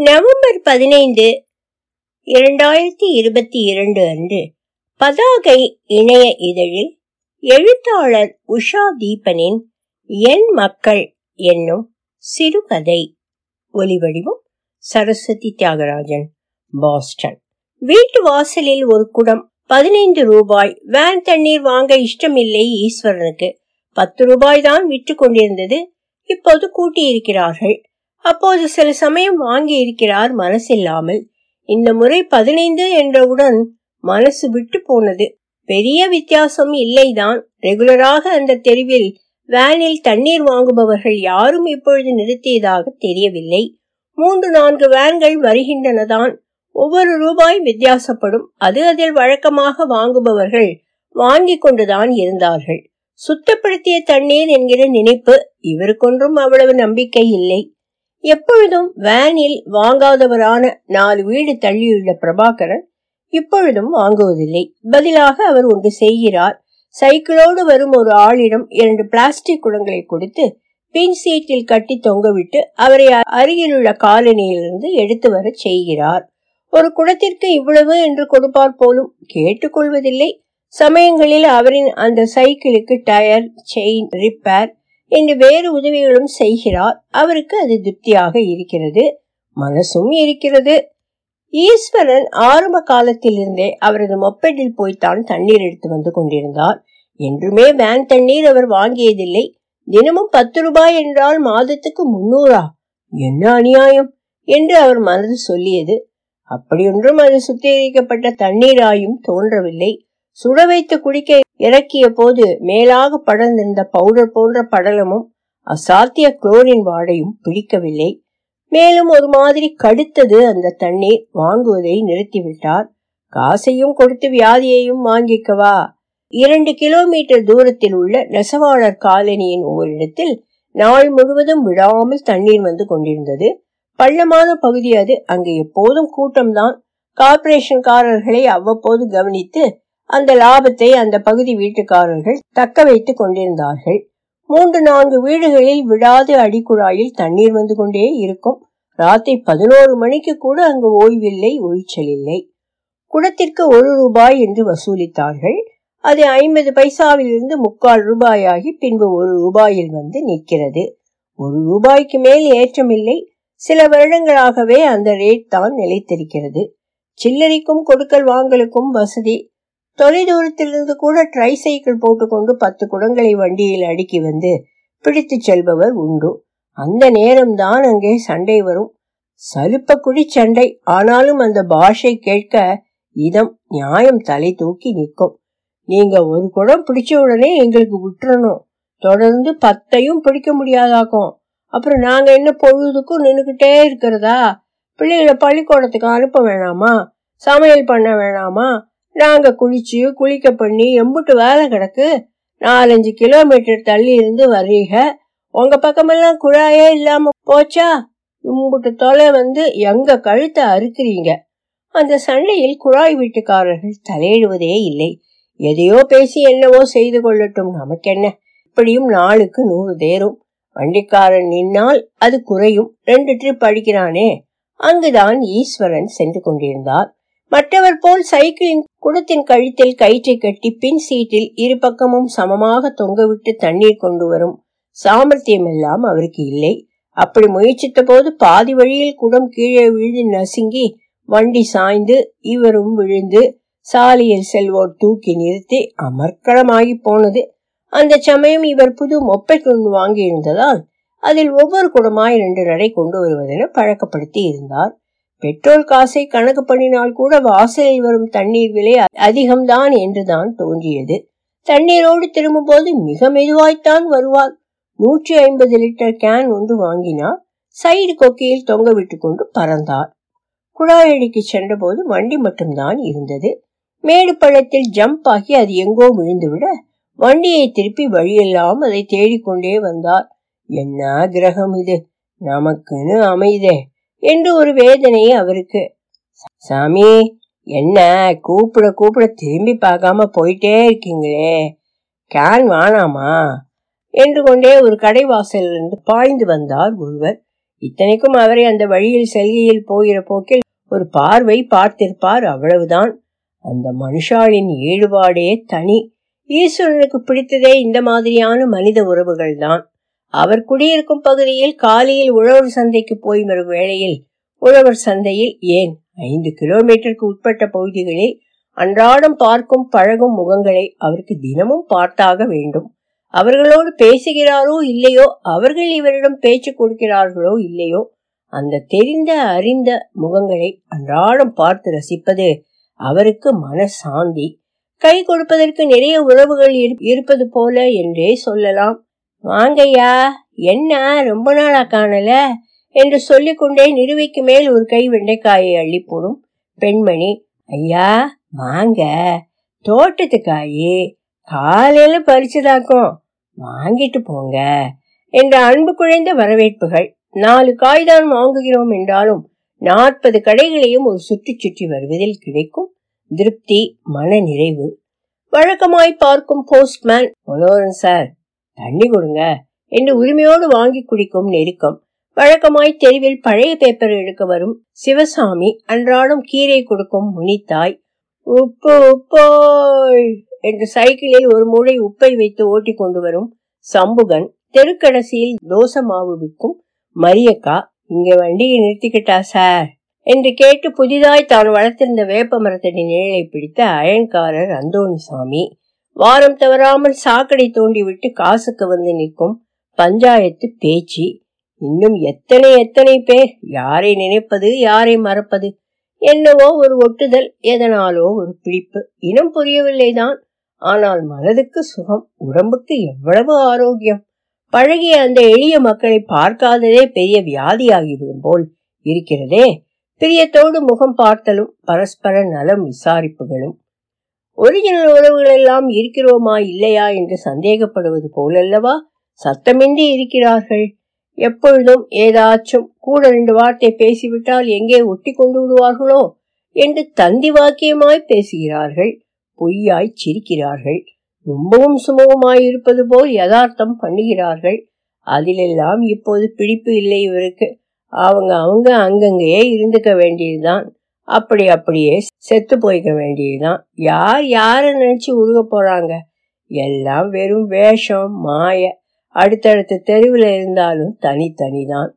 November பதினைந்து இரண்டாயிரத்தி இருபத்தி இரண்டு அன்று பதாகை இணைய இதழில் எழுத்தாளர் உஷா தீபனின் என் மக்கள் என்னும் சிறுகதை ஒலிவடிவம் சரஸ்வதி தியாகராஜன் பாஸ்டன். வீட்டு வாசலில் ஒரு குடம் பதினைந்து ரூபாய். வேன் தண்ணீர் வாங்க இஷ்டமில்லை ஈஸ்வரனுக்கு. பத்து ரூபாய் தான் விற்று கொண்டிருந்தது. இப்போது கூட்டியிருக்கிறார்கள். அப்போது சில சமயம் வாங்கி இருக்கிறார் மனசில்லாமல். இந்த முறை பதினைந்து என்றவுடன் மனசு விட்டு போனது. பெரிய வித்தியாசம் இல்லைதான். ரெகுலராக அந்த தெருவில் வேனில் தண்ணீர் வாங்குபவர்கள் யாரும் இப்பொழுது நிறுத்தியதாக தெரியவில்லை. மூன்று நான்கு வேன்கள் வருகின்றனதான். ஒவ்வொரு ரூபாய் வித்தியாசப்படும். அது அதில் வழக்கமாக வாங்குபவர்கள் வாங்கி கொண்டுதான் இருந்தார்கள். சுத்தப்படுத்திய தண்ணீர் என்கிற நினைப்பு இவருக்கொன்றும் அவ்வளவு நம்பிக்கை இல்லை. எப்பொழுதும் வேனில் வாங்காதவரான நாலு வீடு தள்ளியுள்ள பிரபாகரன் இப்பொழுதும் வாங்குவதில்லை. பதிலாக அவர் ஒன்று செய்கிறார். சைக்கிளோடு வரும் ஒரு ஆளிடம் இரண்டு பிளாஸ்டிக் குடங்களை கொடுத்து பின் சீட்டில் கட்டி தொங்கவிட்டு அவரை அருகிலுள்ள காலனியிலிருந்து எடுத்து வர செய்கிறார். ஒரு குடத்திற்கு இவ்வளவு என்று கொடுப்பார் போலும் கேட்டுக்கொள்வதில்லை. சமயங்களில் அவரின் அந்த சைக்கிளுக்கு டயர் செயின் ரிப்பேர் என்று வேறு உதவிகளும் செய்கிறார். அவருக்கு அது திருப்தியாக இருக்கிறது. மனசும் இருக்கிறது. ஈஸ்வரன் ஆரம்ப காலத்திலிருந்தே அவரது மொப்பெட்டில் போய்த்தான் தண்ணீர் எடுத்து வந்து கொண்டிருந்தார். என்றுமே வேன் தண்ணீர் அவர் வாங்கியதில்லை. தினமும் பத்து ரூபாய் என்றால் மாதத்துக்கு முன்னூறா? என்ன அநியாயம்? என்று அவர் மனது சொல்லியது. அப்படியொன்றும் அது சுத்திகரிக்கப்பட்ட தண்ணீராயும் தோன்றவில்லை. சுட வைத்து குடிக்க இறக்கிய போது மேலாக படர்ந்திருந்த பவுடர் போன்ற படலமும் அசாத்திய குளோரின் வாடையும் பிடிக்கவில்லை. மேலும் ஒரு மாதிரி கடுத்தது அந்த தண்ணீர் வாங்குவதை நிறுத்திவிட்டார். காசையும் கொடுத்து வியாதியையும் வாங்கிக்கவா? இரண்டு கிலோமீட்டர் தூரத்தில் உள்ள நெசவாளர் காலனியின் ஓரிடத்தில் நாள் முழுவதும் விடாமல் தண்ணீர் வந்து கொண்டிருந்தது. பள்ளமான பகுதி அது. அங்கு எப்போதும் கூட்டம்தான். கார்பரேஷன்காரர்களை அவ்வப்போது கவனித்து அந்த லாபத்தை அந்த பகுதி வீட்டுக்காரர்கள் தக்க வைத்துக் கொண்டிருந்தார்கள். மூன்று நான்கு வீடுகளில் விடாது அடிக்குழாயில் தண்ணீர் வந்து கொண்டே இருக்கும். ராத்திரி பதினோரு மணிக்கு கூட அங்கு ஓய்வில்லை ஒழிச்சல் இல்லை குடத்திற்கு ஒரு ரூபாய் என்று வசூலித்தார்கள். அது ஐம்பது பைசாவிலிருந்து முக்கால் ரூபாயாகி பின்பு ஒரு ரூபாயில் வந்து நிற்கிறது. ஒரு ரூபாய்க்கு மேல் ஏற்றமில்லை. சில வருடங்களாகவே அந்த ரேட் தான் நிலைத்திருக்கிறது. சில்லறைக்கும் கொடுக்கல் வாங்கலுக்கும் வசதி தொலைதூரத்திலிருந்து கூட ட்ரை சைக்கிள் போட்டுக்கொண்டு பத்து குடங்களை வண்டியில் அடுக்கி வந்து பிடித்து செல்பவர் உண்டு. அந்த நேரம்தான் அங்கே சண்டை வரும். சலுப்பக்குடி சண்டை. ஆனாலும் அந்த பாஷை கேட்க இதம் நியாயம் தலை தூக்கி நிற்கும். நீங்க ஒரு குடம் பிடிச்ச உடனே எங்களுக்கு விட்டுறணும். தொடர்ந்து பத்தையும் பிடிக்க முடியாதாக்கும். அப்புறம் நாங்க என்ன பொழுதுக்கும் நின்னுகிட்டே இருக்கிறதா? பிள்ளைகளை பள்ளிக்கூடத்துக்கு அனுப்ப வேணாமா? சமையல் பண்ண வேணாமா? நாங்க குளிச்சு குளிக்க பண்ணி எம்புட்டு வேலை கிடக்கு நாலஞ்சு கிலோமீட்டர் தள்ளி இருந்து வர்றீங்க உங்க பக்கமெல்லாம் குழாயே இல்லாம போச்சா? இம்புட்டு தொலை வந்து எங்க கழுத்தை அறுக்கிறீங்க? அந்த சண்டையில் குழாய் வீட்டுக்காரர்கள் தலையிடுவதே இல்லை. எதையோ பேசி என்னவோ செய்து கொள்ளட்டும் நமக்கென்ன? இப்படியும் நாளுக்கு நூறு தேரும். வண்டிக்காரன் நின்னால் அது குறையும். ரெண்டு ட்ரிப் அடிக்கிறானே. அங்குதான் ஈஸ்வரன் சென்று கொண்டிருந்தார். மற்றவர் போல் சைக்கிளின் குடத்தின் கழுத்தில் கயிற்றை கட்டி பின் சீட்டில் இரு பக்கமும் சமமாக தொங்கவிட்டு தண்ணீர் கொண்டு வரும் சாமர்த்தியம் எல்லாம் அவருக்கு இல்லை. அப்படி முயற்சித்த போது பாதி வழியில் குடம் கீழே விழுந்து நசுங்கி வண்டி சாய்ந்து இவரும் விழுந்து சாலையில் செல்வோர் தூக்கி நிறுத்தி அமர்க்களமாகி போனது. அந்த சமயம் இவர் புது மொப்பை கொண்டு வாங்கி இருந்ததால் அதில் ஒவ்வொரு குடமாய் இரண்டு நடை கொண்டு வருவதென பழக்கப்படுத்தி இருந்தார். பெட்ரோல் காசை கணக்கு பண்ணினால் கூட வாசலில் வரும் தண்ணீர் விலை அதிகம்தான் என்றுதான் தோன்றியது. தண்ணீரோடு திரும்பும் போது மிக மெதுவாய்த்தான் வருவாள். நூற்றி ஐம்பது லிட்டர் கேன் ஒன்று வாங்கினார் சைடு கொக்கியில் தொங்க விட்டு கொண்டு பறந்தார் குழாயடிக்கு சென்றபோது வண்டி மட்டும்தான் இருந்தது. மேடு பள்ளத்தில் ஜம்ப் ஆகி அது எங்கோ விழுந்துவிட வண்டியை திருப்பி வழியெல்லாம் அதை தேடிக்கொண்டே வந்தார் என்ன கிரகம் இது? நமக்குன்னு அமைதே. என்று ஒரு வேதனை அவருக்கு. சாமி என்ன கூப்பிட கூப்பிட திரும்பி பார்க்காம போயிட்டே இருக்கீங்களே? கேன் வானாமா என்று கொண்டே ஒரு கடை வாசலிருந்து பாய்ந்து வந்தார் ஒருவர். இத்தனைக்கும் அவரை அந்த வழியில் செல்கையில் போகிற போக்கில் ஒரு பார்வை பார்த்திருப்பார் அவ்வளவுதான். அந்த மனுஷாளின் ஈடுபாடே தனி. ஈஸ்வரனுக்கு பிடித்ததே இந்த மாதிரியான மனித உறவுகள் தான் அவர் குடியிருக்கும் பகுதியில் காலையில் உழவர் சந்தைக்கு போய் வரும் வேளையில் உழவர் சந்தையில் ஏன் ஐந்து கிலோமீட்டருக்கு உட்பட்ட பகுதிகளில் அன்றாடம் பார்க்கும் பழகும் முகங்களை அவருக்கு தினமும் பார்த்தாக வேண்டும். அவர்களோடு பேசுகிறாரோ இல்லையோ அவர்கள் இவரிடம் பேச்சு கொடுக்கிறார்களோ இல்லையோ அந்த தெரிந்த அறிந்த முகங்களை அன்றாடம் பார்த்து ரசிப்பது அவருக்கு மனசாந்தி. கை கொடுப்பதற்கு நிறைய உறவுகள் இருப்பது போல என்றே சொல்லலாம். வாங்கய்யா என்ன ரொம்ப நாளா காணல? என்று சொல்லிக்கொண்டே நிறுவைக்கு மேல் ஒரு கை வெண்டைக்காயை அள்ளி போடும் பெண்மணி. ஐயா வாங்க. தோட்டத்து காயி காலையில பறிச்சதாக்கும். வாங்கிட்டு போங்க என்ற அன்பு குழைந்த வரவேற்புகள். நாலு காய்தான் வாங்குகிறோம் என்றாலும் நாற்பது கடைகளையும் ஒரு சுற்றி சுற்றி வருவதில் கிடைக்கும் திருப்தி மன நிறைவு. வழக்கமாய் பார்க்கும் போஸ்ட்மேன் மனோரன் சார் தண்ணி கொடுங்க என்று உரிமையோடு வாங்கி குடிக்கும் நெருக்கம் வழக்கமாய் தெருவில் பழைய பேப்பர் எடுக்க வரும் சிவசாமி அன்றாடம் கீரை கொடுக்கும் முனித்தாய் உப்பு உப்போய் என்று சைக்கிளில் ஒரு மூளை உப்பை வைத்து ஓட்டி கொண்டு வரும் சம்புகன் தெருக்கடைசியில் தோசை மாவு விற்கும் மரியக்கா இங்க வண்டியை நிறுத்திக்கிட்டா சார் என்று கேட்டு புதிதாய் தான் வளர்த்திருந்த வேப்ப மரத்தடி நிழலை பிடித்த அயன்காரர் அந்தோணிசாமி வாரம் தவறாமல் சாக்கடை தோண்டிவிட்டு காசுக்கு வந்து நிற்கும் பஞ்சாயத்து பேச்சு. இன்னும் எத்தனை எத்தனை பேர் யாரை நினைப்பது யாரை மறப்பது? என்னவோ ஒரு ஒட்டுதல் எதனாலோ ஒரு பிடிப்பு. இனம் புரியவில்லைதான். ஆனால் மனதுக்கு சுகம் உடம்புக்கு எவ்வளவு ஆரோக்கியம்? பழகிய அந்த எளிய மக்களை பார்க்காததே பெரிய வியாதியாகிவிடும் போல் இருக்கிறதே. பிரியத்தோடு முகம் பார்த்தலும் பரஸ்பர நலம் விசாரிப்புகளும். ஒரிஜினல் உறவுகள் எல்லாம் இருக்கிறோமா இல்லையா என்று சந்தேகப்படுவது போலல்லவா? சத்தமின்றி இருக்கிறார்கள். எப்பொழுதும் ஏதாச்சும் கூட ரெண்டு வார்த்தை பேசிவிட்டால் எங்கே ஒட்டி கொண்டு விடுவார்களோ என்று தந்தி வாக்கியமாய் பேசுகிறார்கள். பொய்யாய் சிரிக்கிறார்கள். ரொம்பவும் சுமூகமாய் இருப்பது போல் யதார்த்தம் பண்ணுகிறார்கள். அதிலெல்லாம் இப்போது பிடிப்பு இல்லை இவருக்கு. அவங்க அவங்க அங்கங்கேயே இருந்துக்க வேண்டியதுதான். அப்படி அப்படியே செத்து போய்க்க வேண்டியதுதான். யார் யாரை நினைச்சு உருக போறாங்க? எல்லாம் வெறும் வேஷம் மாய. அடுத்தடுத்த தெருவில் இருந்தாலும் தனித்தனிதான்.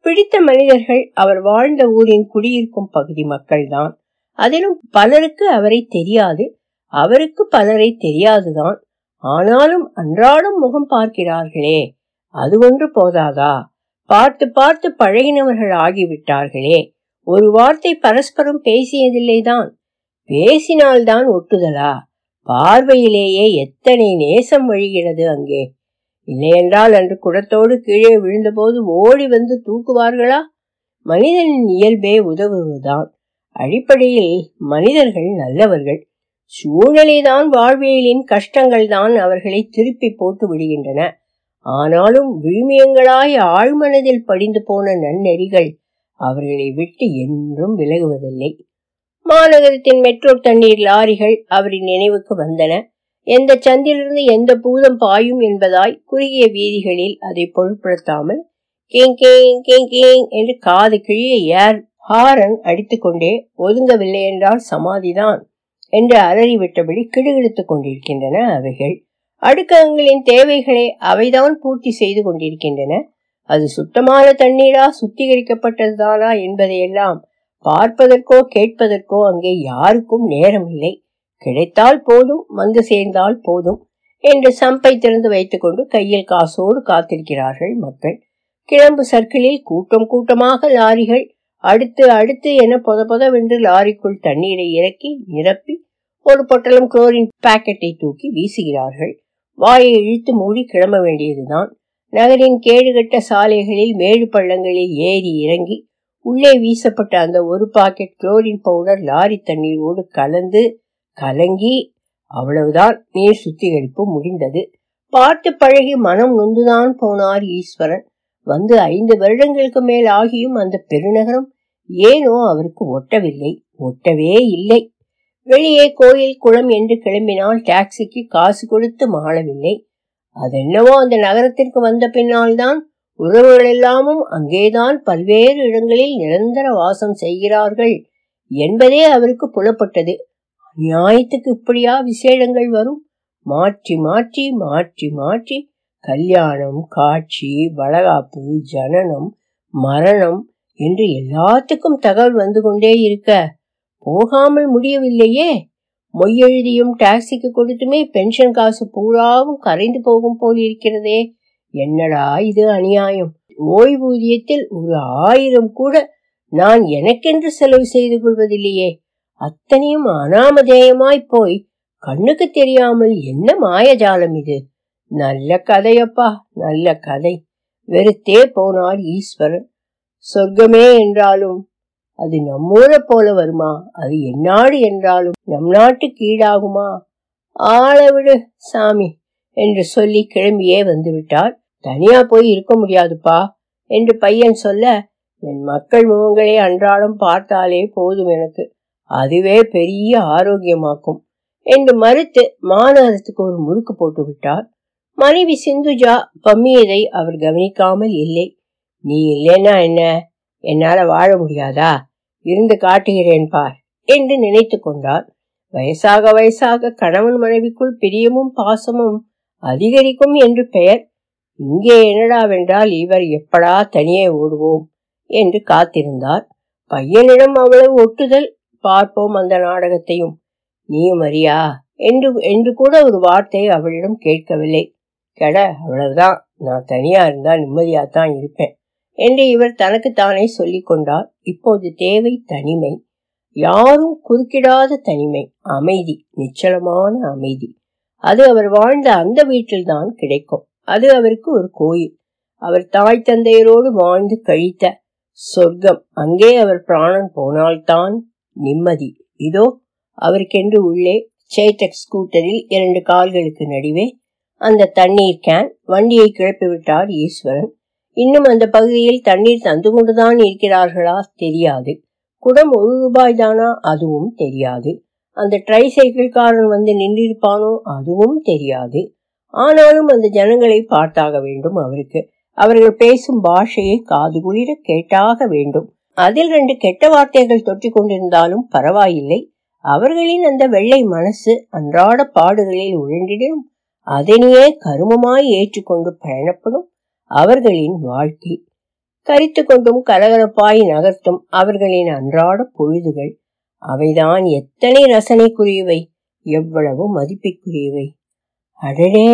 பிடித்த மனிதர்கள் அவர் வாழ்ந்த ஊரின் குடியிருக்கும் பகுதி மக்கள்தான். அதிலும் பலருக்கு அவரை தெரியாது. அவருக்கு பலரை தெரியாதுதான். ஆனாலும் அன்றாடம் முகம் பார்க்கிறார்களே அது ஒன்று போதாதா? பார்த்து பார்த்து பழகினவர்கள் ஆகிவிட்டார்களே. ஒரு வார்த்தை பரஸ்பரம் பேசியதில்லைதான். பேசினால்தான் ஒட்டுதலா? பார்வையிலேயே எத்தனை நேசம் வழிகிறது அங்கே? இல்லையென்றால் அன்று குடத்தோடு கீழே விழுந்தபோது ஓடி வந்து தூக்குவார்களா? மனிதனின் இயல்பே உதவுவதுதான். அடிப்படையில் மனிதர்கள் நல்லவர்கள். சூழ்நிலைதான் வாழ்வியலின் கஷ்டங்கள் தான் அவர்களை திருப்பி போட்டு விடுகின்றன. ஆனாலும் விழுமியங்களாய் ஆழ்மனதில் படிந்து போன நன்னெறிகள் அவர்களை விட்டு என்றும் விலகுவதில்லை. மாநகரத்தின் மெட்ரோ தண்ணீர் லாரிகள் அவரின் நினைவுக்கு வந்தன. எந்த சந்திலிருந்து எந்த பூதம் பாயும் என்பதாய் குறுகிய வீதிகளில் அதை பொருட்படுத்தாமல் கேங் கேங் கேங் கேங் என்று காது கிழிய ஏர் ஹாரன் அடித்துக்கொண்டே ஒதுங்கவில்லை என்றால் சமாதிதான் என்று அலறி விட்டபடி கிடுகிடுத்துக் கொண்டிருக்கின்றன அவைகள். அடுக்கங்களின் தேவைகளை அவைதான் பூர்த்தி செய்து கொண்டிருக்கின்றன. அது சுத்தமான தண்ணீரா சுத்திகரிக்கப்பட்டதுதானா என்பதையெல்லாம் பார்ப்பதற்கோ கேட்பதற்கோ அங்கே யாருக்கும் நேரமில்லை. கிடைத்தால் போதும் வந்து சேர்ந்தால் போதும் என்று சம்பை திறந்து வைத்துக்கொண்டு கையில் காசோடு காத்திருக்கிறார்கள் மக்கள். கிளம்பு சர்க்கிளில் கூட்டம் கூட்டமாக லாரிகள் அடுத்து அடுத்து என பொத பொதவென்று லாரிக்குள் தண்ணீரை இறக்கி நிரப்பி ஒரு பொட்டலம் குளோரின் பாக்கெட்டை தூக்கி வீசுகிறார்கள். வாயை இழுத்து மூடி கிளம்ப வேண்டியதுதான். நகரின் கேடுகட்ட சாலைகளில் மேடு பள்ளங்களில் ஏறி இறங்கி உள்ளே வீசப்பட்ட அந்த ஒரு பாக்கெட் குளோரின் பவுடர் லாரி தண்ணீரோடு கலந்து கலங்கி அவ்வளவுதான் நீர் சுத்திகரிப்பு முடிந்தது. பார்த்து பழகி மனம் நொந்துதான் போனார் ஈஸ்வரன். வந்து ஐந்து வருடங்களுக்கு மேல் ஆகியும் அந்த பெருநகரம் ஏனோ அவருக்கு ஒட்டவில்லை. ஒட்டவே இல்லை. வெளியே கோயில் குளம் என்று கிளம்பினால் டாக்ஸிக்கு காசு கொடுத்து மாளவில்லை. அதென்னவோ அந்த நகரத்திற்கு வந்த பின்னால் தான் உறவுகள் எல்லாமும் அங்கேதான் பல்வேறு இடங்களில் நிரந்தர வாசம் செய்கிறார்கள் என்பதே அவருக்கு புலப்பட்டது. நியாயத்துக்கு இப்படியா விசேடங்கள் வரும்? மாற்றி மாற்றி மாற்றி மாற்றி கல்யாணம் காட்சி வளகாப்பு ஜனனம் மரணம் என்று எல்லாத்துக்கும் தகவல் வந்து கொண்டே இருக்க போகாமல் முடியவில்லையே? மொய்யெழுதியும் டாக்ஸிக்கு கொடுத்துமே பென்ஷன் காசு பூராவும் கரைந்து போகும் போல் இருக்கிறதே. என்னடா இது அநியாயம்? ஓய்வூதியத்தில் ஒரு ஆயிரம் கூட நான் எனக்கென்று செலவு செய்து கொள்வதில்லையே. அத்தனையும் அனாமதேயமாய் போய் கண்ணுக்கு தெரியாமல் என்ன மாயஜாலம் இது? நல்ல கதையப்பா நல்ல கதை. வெறுத்தே போனார் ஈஸ்வரன். சொர்க்கமே என்றாலும் அது நம்மூரை போல வருமா? அது என்னாடு என்றாலும் நம் நாட்டுக்கு ஈடாகுமா? ஆளவிடு சாமி என்று சொல்லி கிளம்பியே வந்துவிட்டார் தனியா போய் இருக்க முடியாதுப்பா என்று பையன் சொல்ல என் மக்கள் முகங்களை அன்றாடம் பார்த்தாலே போதும் எனக்கு. அதுவே பெரிய ஆரோக்கியமாக்கும் என்று மறுத்து மாநகரத்துக்கு ஒரு முறுக்கு போட்டு விட்டார். மனைவி சிந்துஜா பம்மியதை அவர் கவனிக்காமல் இல்லை. நீ இல்லைன்னா என்ன? என்னால வாழ முடியாதா? இருந்து காட்டுகிறேன் பார் என்று நினைத்து கொண்டார் வயசாக வயசாக கணவன் மனைவிக்குள் பிரியமும் பாசமும் அதிகரிக்கும் என்று பெயர். இங்கே என்னடாவென்றால் இவர் எப்படா தனியே ஓடுவோம் என்று காத்திருந்தார். பையனிடம் அவ்வளவு ஒட்டுதல் பார்ப்போம் அந்த நாடகத்தையும். நீயும் அறியா? என்று என்று கூட ஒரு வார்த்தை அவளிடம் கேட்கவில்லை. கெட அவ்வளவுதான். நான் தனியா இருந்தா நிம்மதியாத்தான் இருப்பேன். என்று இவர் தனக்குத்தானே சொல்லிக் கொண்டார் இப்போது தேவை தனிமை. யாரும் குறுக்கிடாத தனிமை. அமைதி. நிச்சலமான அமைதி. அது அவர் வாழ்ந்த அந்த வீட்டில்தான் கிடைக்கும். அது அவருக்கு ஒரு கோயில். அவர் தாய் தந்தையரோடு வாழ்ந்து கழித்த சொர்க்கம். அங்கே அவர் பிராணன் போனால்தான் நிம்மதி. இதோ அவருக்கென்று உள்ளே சேட்டக் ஸ்கூட்டரில் இரண்டு கால்களுக்கு நடுவே அந்த தண்ணீர் கேன் வண்டியை கிளப்பிவிட்டார் ஈஸ்வரன். இன்னும் அந்த பகுதியில் தண்ணீர் தந்து கொண்டுதான் இருக்கிறார்களா தெரியாது. குடம் ஒரு ரூபாய் தானா அதுவும் தெரியாது. அந்த ட்ரை சைக்கிள்காரன் வந்து நின்றிருப்பானோ? அதுவும் தெரியாது. ஆனாலும் அந்த ஜனங்களை பார்த்தாக வேண்டும் அவருக்கு. அவர்கள் பேசும் பாஷையை காது குளிர கேட்டாக வேண்டும். அதில் ரெண்டு கெட்ட வார்த்தைகள் தொற்றி கொண்டிருந்தாலும் பரவாயில்லை. அவர்களின் அந்த வெள்ளை மனசு அன்றாட பாடுகளில் உழண்டிடும் அதனையே கருமமாய் ஏற்றுக்கொண்டு பயணப்படும். அவர்களின் வாழ்க்கை. கரித்து கொண்டும் கலகலப்பாய் நகர்த்தும் அவர்களின் அன்றாட பொழுதுகள். அவைதான் எத்தனை ரசனைக்குரியவை எவ்வளவு மதிப்பிற்குரியவை. அடடே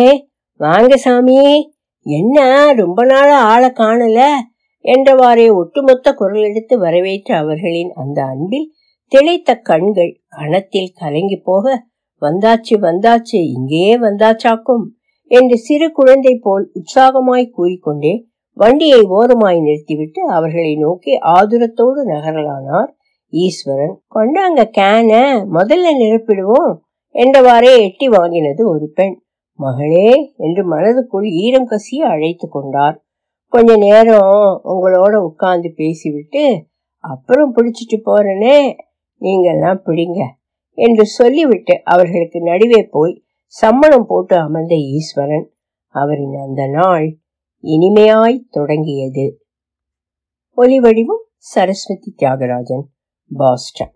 வாங்க சாமி என்ன ரொம்ப நாள் ஆளை காணல என்றவாறே ஒட்டுமொத்த குரல் எடுத்து வரவேற்ற அவர்களின் அந்த அன்பில் திளைத்த கண்கள் கணத்தில் கலங்கி போக வந்தாச்சு வந்தாச்சு இங்கேயே வந்தாச்சாக்கும். என்று சிறு குழந்தை போல் உற்சாகமாய் கூறிக்கொண்டே வண்டியை ஓரமாய் நிறுத்திவிட்டு அவர்களை நோக்கி ஆதுரத்தோடு நகரலானார். ஈஸ்வரன் கொண்டாங்க கேன முதல்ல நிரப்பிடுவோம் என்றவாறே எட்டி வாங்கினது ஒரு பெண். மகளே என்று மனதுக்குள் ஈரம் கசிய அழைத்து கொண்டார். கொஞ்ச நேரம் உங்களோட உட்கார்ந்து பேசிவிட்டு அப்புறம் பிடிச்சிட்டு போறேனே நீங்கெல்லாம் பிடிங்க என்று சொல்லிவிட்டு அவர்களுக்கு நடுவே போய் சம்மணம் போட்டு அமர்ந்த ஈஸ்வரன் அவரின் அந்த நாள் இனிமையாய் தொடங்கியது. ஒலி வடிவம் சரஸ்வதி தியாகராஜன் பாஸ்டன்.